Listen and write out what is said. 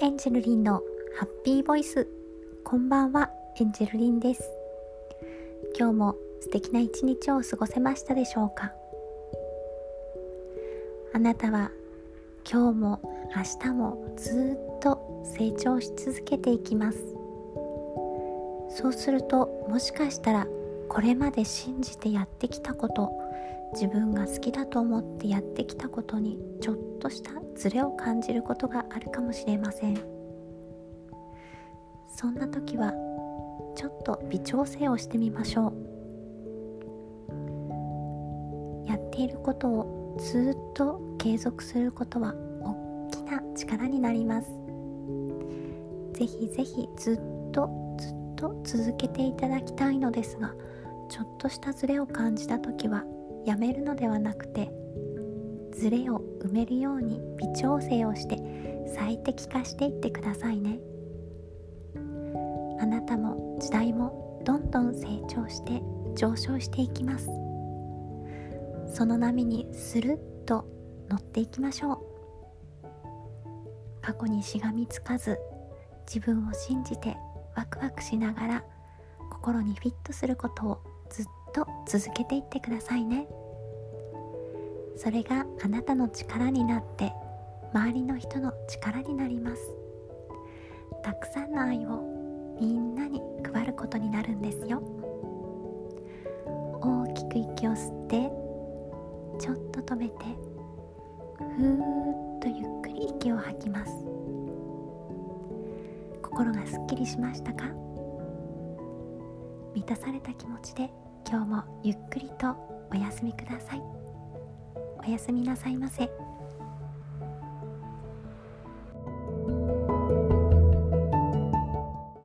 エンジェルリンのハッピーボイス。こんばんはエンジェルリンです。今日も素敵な一日を過ごせましたでしょうか？あなたは今日も明日もずっと成長し続けていきます。そうするともしかしたらこれまで信じてやってきたこと自分が好きだと思ってやってきたことにちょっとしたズレを感じることがあるかもしれません。そんな時はちょっと微調整をしてみましょう。やっていることをずっと継続することは大きな力になります。ぜひぜひずっとずっと続けていただきたいのですがちょっとしたズレを感じた時はやめるのではなくてズレを埋めるように微調整をして最適化していってくださいね。あなたも時代もどんどん成長して上昇していきます。その波にスルッと乗っていきましょう。過去にしがみつかず自分を信じてワクワクしながら心にフィットすることをずっと続けていってくださいね。それがあなたの力になって周りの人の力になります。たくさんの愛をみんなに配ることになるんですよ。大きく息を吸ってちょっと止めてふーっとゆっくり息を吐きます。心がすっきりしましたか？満たされた気持ちで今日もゆっくりとお休みくださいおやすみなさいませ。